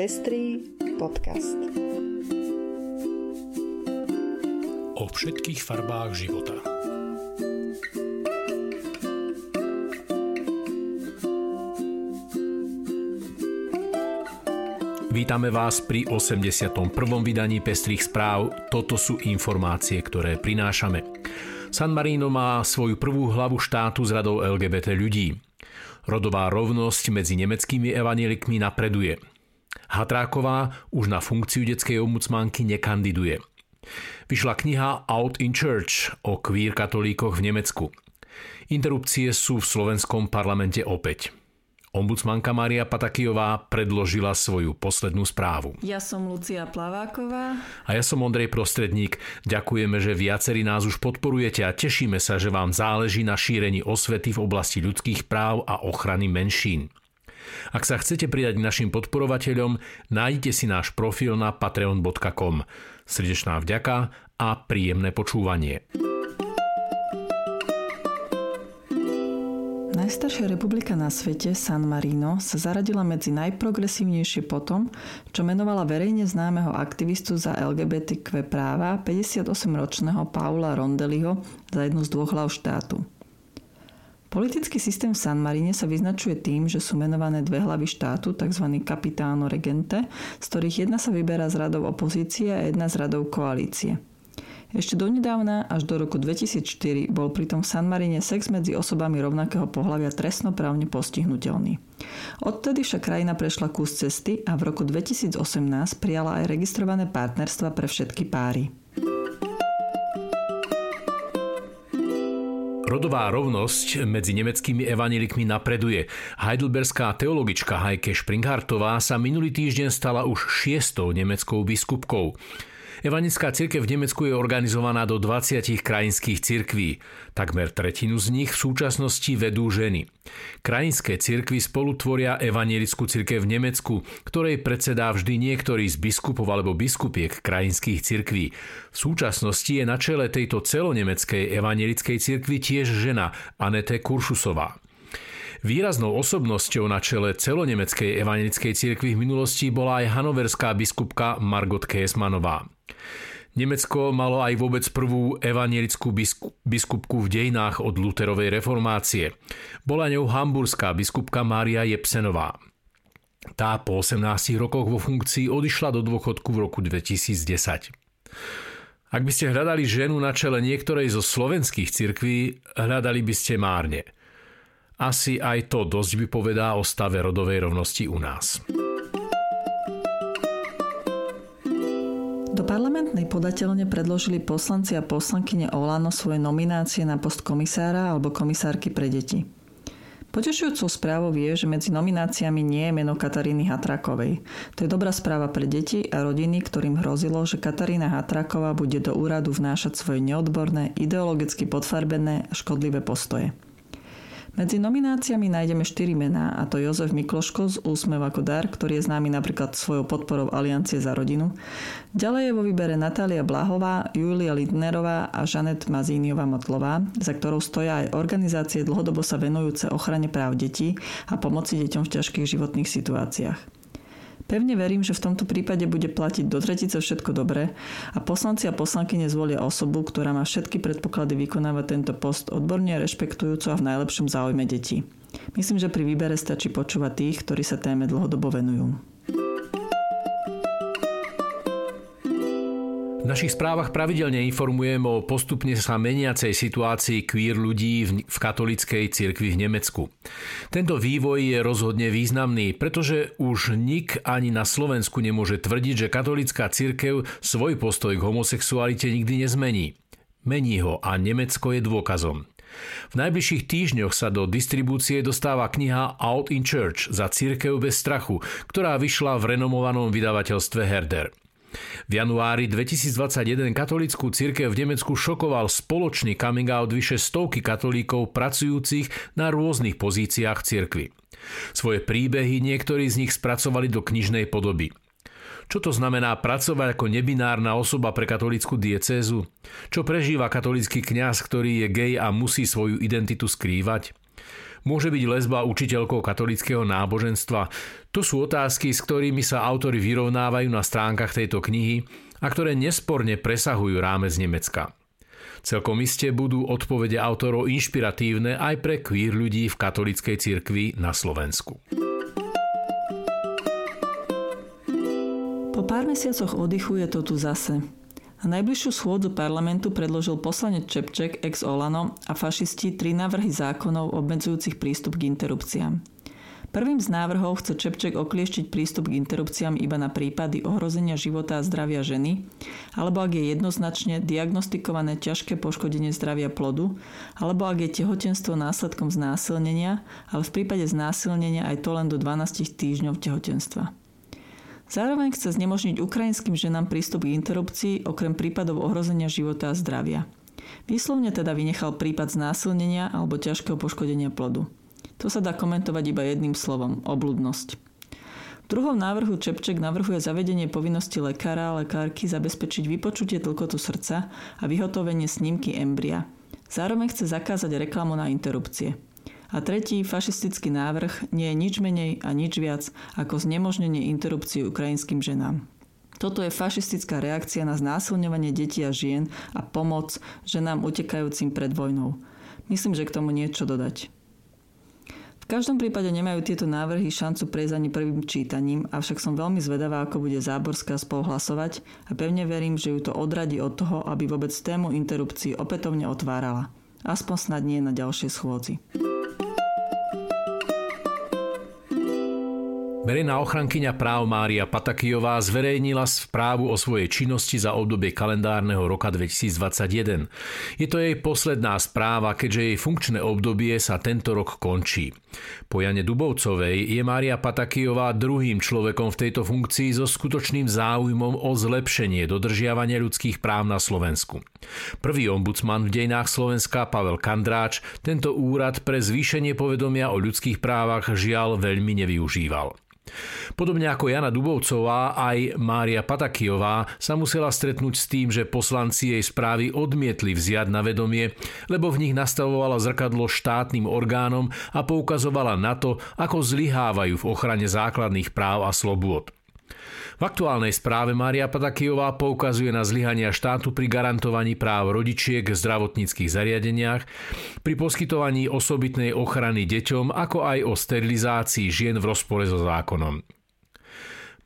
Pestrý podcast. O všetkých farbách života. Vítame vás pri 81. vydaní Pestrých správ. Toto sú informácie, ktoré prinášame. San Marino má svoju prvú hlavu štátu s radou LGBT ľudí. Rodová rovnosť medzi nemeckými evanielikmi napreduje. Hatráková už na funkciu detskej ombudsmanky nekandiduje. Vyšla kniha Out in Church o queer katolíkoch v Nemecku. Interrupcie sú v slovenskom parlamente opäť. Ombudsmanka Maria Patakijová predložila svoju poslednú správu. Ja som Lucia Plaváková. A ja som Ondrej Prostredník. Ďakujeme, že viacerí nás už podporujete a tešíme sa, že vám záleží na šírení osvety v oblasti ľudských práv a ochrany menšín. Ak sa chcete pridať našim podporovateľom, nájdite si náš profil na patreon.com. Srdečná vďaka a príjemné počúvanie. Najstaršia republika na svete, San Marino, sa zaradila medzi najprogresívnejšie potom, čo menovala verejne známeho aktivistu za LGBTQ práva 58-ročného Paula Rondeliho za jednu z dvoch hlav štátu. Politický systém v San Marine sa vyznačuje tým, že sú menované dve hlavy štátu, tzv. kapitáno regente, z ktorých jedna sa vyberá z radov opozície a jedna z radov koalície. Ešte donedávna, až do roku 2004, bol pritom v San Marine sex medzi osobami rovnakého pohľavia trestnoprávne postihnutelný. Odtedy však krajina prešla kus cesty a v roku 2018 prijala aj registrované partnerstva pre všetky páry. Rodová rovnosť medzi nemeckými evanielikmi napreduje. Heidelberská teologička Heike Springhartová sa minulý týždeň stala už šiestou nemeckou biskupkou. Evanická cirkev v Nemecku je organizovaná do 20 krajinských cirkví. Takmer tretinu z nich v súčasnosti vedú ženy. Krajinské cirkvy spolu tvoria evanielickú cirkev v Nemecku, ktorej predsedá vždy niektorý z biskupov alebo biskupiek krajinských cirkví. V súčasnosti je na čele tejto celonemeckej evanielickej cirkvi tiež žena Anete Kuršusová. Výraznou osobnosťou na čele celonemeckej evangelickej cirkvi v minulosti bola aj hanoverská biskupka Margot Késmanová. Nemecko malo aj vôbec prvú evanielickú biskupku v dejinách od Luterovej reformácie. Bola ňou hamburská biskupka Mária Jepsenová. Tá po 18 rokoch vo funkcii odišla do dôchodku v roku 2010. Ak by ste hľadali ženu na čele niektorej zo slovenských cirkví, hľadali by ste márne – asi aj to dosť vypovedá o stave rodovej rovnosti u nás. Do parlamentnej podateľne predložili poslanci a poslankyne Olano svoje nominácie na post komisára alebo komisárky pre deti. Potešujúcou správou je, že medzi nomináciami nie je meno Kataríny Hatrakovej. To je dobrá správa pre deti a rodiny, ktorým hrozilo, že Katarína Hatraková bude do úradu vnášať svoje neodborné, ideologicky podfarbené a škodlivé postoje. Medzi nomináciami nájdeme 4 mená, a to Jozef Mikloško z Úsmev ako dar, ktorý je známy napríklad svojou podporou Aliancie za rodinu. Ďalej je vo výbere Natália Blahová, Julia Lindnerová a Žanet Mazíniová Motlová, za ktorou stoja aj organizácie dlhodobo sa venujúce ochrane práv detí a pomoci deťom v ťažkých životných situáciách. Pevne verím, že v tomto prípade bude platiť do tretice všetko dobré a poslanci a poslanky nezvolia osobu, ktorá má všetky predpoklady vykonávať tento post odborne, rešpektujúco a v najlepšom záujme detí. Myslím, že pri výbere stačí počúvať tých, ktorí sa téme dlhodobo venujú. Našich správach pravidelne informujem o postupne sa meniacej situácii queer ľudí v katolickej cirkvi v Nemecku. Tento vývoj je rozhodne významný, pretože už nik ani na Slovensku nemôže tvrdiť, že katolická cirkev svoj postoj k homosexualite nikdy nezmení. Mení ho a Nemecko je dôkazom. V najbližších týždňoch sa do distribúcie dostáva kniha Out in Church za církev bez strachu, ktorá vyšla v renomovanom vydavateľstve Herder. V januári 2021 katolickú církev v Nemecku šokoval spoločný coming out vyše stovky katolíkov pracujúcich na rôznych pozíciách cirkvi. Svoje príbehy niektorí z nich spracovali do knižnej podoby. Čo to znamená pracovať ako nebinárna osoba pre katolickú diecézu? Čo prežíva katolický kňaz, ktorý je gej a musí svoju identitu skrývať? Môže byť lesba učiteľkou katolického náboženstva? To sú otázky, s ktorými sa autory vyrovnávajú na stránkach tejto knihy a ktoré nesporne presahujú rámec Nemecka. Celkom iste budú odpovede autorov inšpiratívne aj pre queer ľudí v katolíckej cirkvi na Slovensku. Po pár mesiacoch oddychu je to tu zase. Na najbližšiu schôdzu parlamentu predložil poslanec Čepček ex Olano a fašisti tri návrhy zákonov obmedzujúcich prístup k interrupciám. Prvým z návrhov chce Čepček oklieštiť prístup k interrupciám iba na prípady ohrozenia života a zdravia ženy, alebo ak je jednoznačne diagnostikované ťažké poškodenie zdravia plodu, alebo ak je tehotenstvo následkom znásilnenia, ale v prípade znásilnenia aj to len do 12 týždňov tehotenstva. Zároveň chce znemožniť ukrajinským ženám prístup k interrupcii okrem prípadov ohrozenia života a zdravia. Výslovne teda vynechal prípad znásilnenia alebo ťažkého poškodenia plodu. To sa dá komentovať iba jedným slovom – obludnosť. V druhom návrhu Čepček navrhuje zavedenie povinnosti lekára a lekárky zabezpečiť vypočutie tlkotu srdca a vyhotovenie snímky embria. Zároveň chce zakázať reklamu na interrupcie. A tretí fašistický návrh nie je nič menej a nič viac ako znemožnenie interrupcií ukrajinským ženám. Toto je fašistická reakcia na znásilňovanie detí a žien a pomoc ženám utekajúcim pred vojnou. Myslím, že k tomu niečo dodať. V každom prípade nemajú tieto návrhy šancu prejsť ani prvým čítaním, avšak som veľmi zvedavá, ako bude Záborská spoluhlasovať a pevne verím, že ju to odradí od toho, aby vôbec tému interrupcií opätovne otvárala. Aspoň snad nie na ďalšej schôdzi. Verejná ochrankyňa práv Mária Patakijová zverejnila správu o svojej činnosti za obdobie kalendárneho roka 2021. Je to jej posledná správa, keďže jej funkčné obdobie sa tento rok končí. Po Jane Dubovcovej je Mária Patakijová druhým človekom v tejto funkcii so skutočným záujmom o zlepšenie dodržiavania ľudských práv na Slovensku. Prvý ombudsman v dejinách Slovenska Pavel Kandráč tento úrad pre zvýšenie povedomia o ľudských právach žiaľ veľmi nevyužíval. Podobne ako Jana Dubovcová, aj Mária Patakijová sa musela stretnúť s tým, že poslanci jej správy odmietli vziať na vedomie, lebo v nich nastavovala zrkadlo štátnym orgánom a poukazovala na to, ako zlyhávajú v ochrane základných práv a slobôd. V aktuálnej správe Mária Patakijová poukazuje na zlyhania štátu pri garantovaní práv rodičiek v zdravotníckých zariadeniach, pri poskytovaní osobitnej ochrany deťom, ako aj o sterilizácii žien v rozpore so zákonom.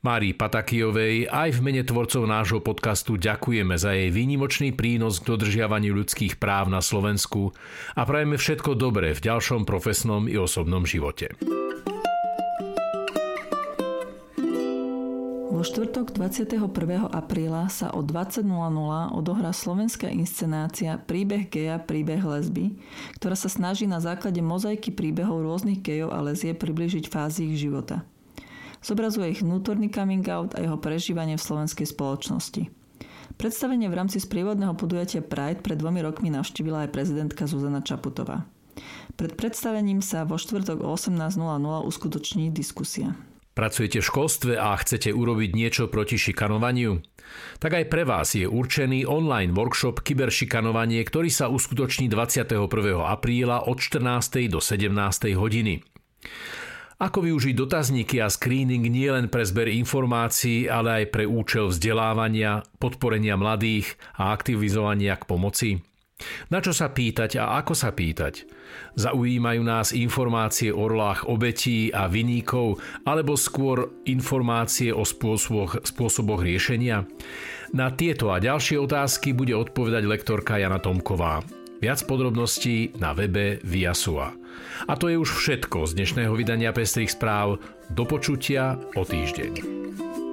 Márii Patakijovej aj v mene tvorcov nášho podcastu ďakujeme za jej výnimočný prínos k dodržiavaniu ľudských práv na Slovensku a prajeme všetko dobré v ďalšom profesnom i osobnom živote. Štvrtok 21. apríla sa o 20.00 odohrá slovenská inscenácia Príbeh geja, príbeh lesby, ktorá sa snaží na základe mozaiky príbehov rôznych gejov a lesie približiť fázy ich života. Zobrazuje ich vnútorný coming out a jeho prežívanie v slovenskej spoločnosti. Predstavenie v rámci sprievodného podujatia Pride pred dvomi rokmi navštívila aj prezidentka Zuzana Čaputová. Pred predstavením sa vo štvrtok o 18.00 uskutoční diskusia. Pracujete v školstve a chcete urobiť niečo proti šikanovaniu? Tak aj pre vás je určený online workshop Kyberšikanovanie, ktorý sa uskutoční 21. apríla od 14. do 17. hodiny. Ako využiť dotazníky a screening nielen pre zber informácií, ale aj pre účel vzdelávania, podporenia mladých a aktivizovania k pomoci? Na čo sa pýtať a ako sa pýtať? Zaujímajú nás informácie o rolách obetí a viníkov alebo skôr informácie o spôsoboch, spôsoboch riešenia? Na tieto a ďalšie otázky bude odpovedať lektorka Jana Tomková. Viac podrobností na webe Viasua. A to je už všetko z dnešného vydania Pestrých správ. Do počutia o týždeň.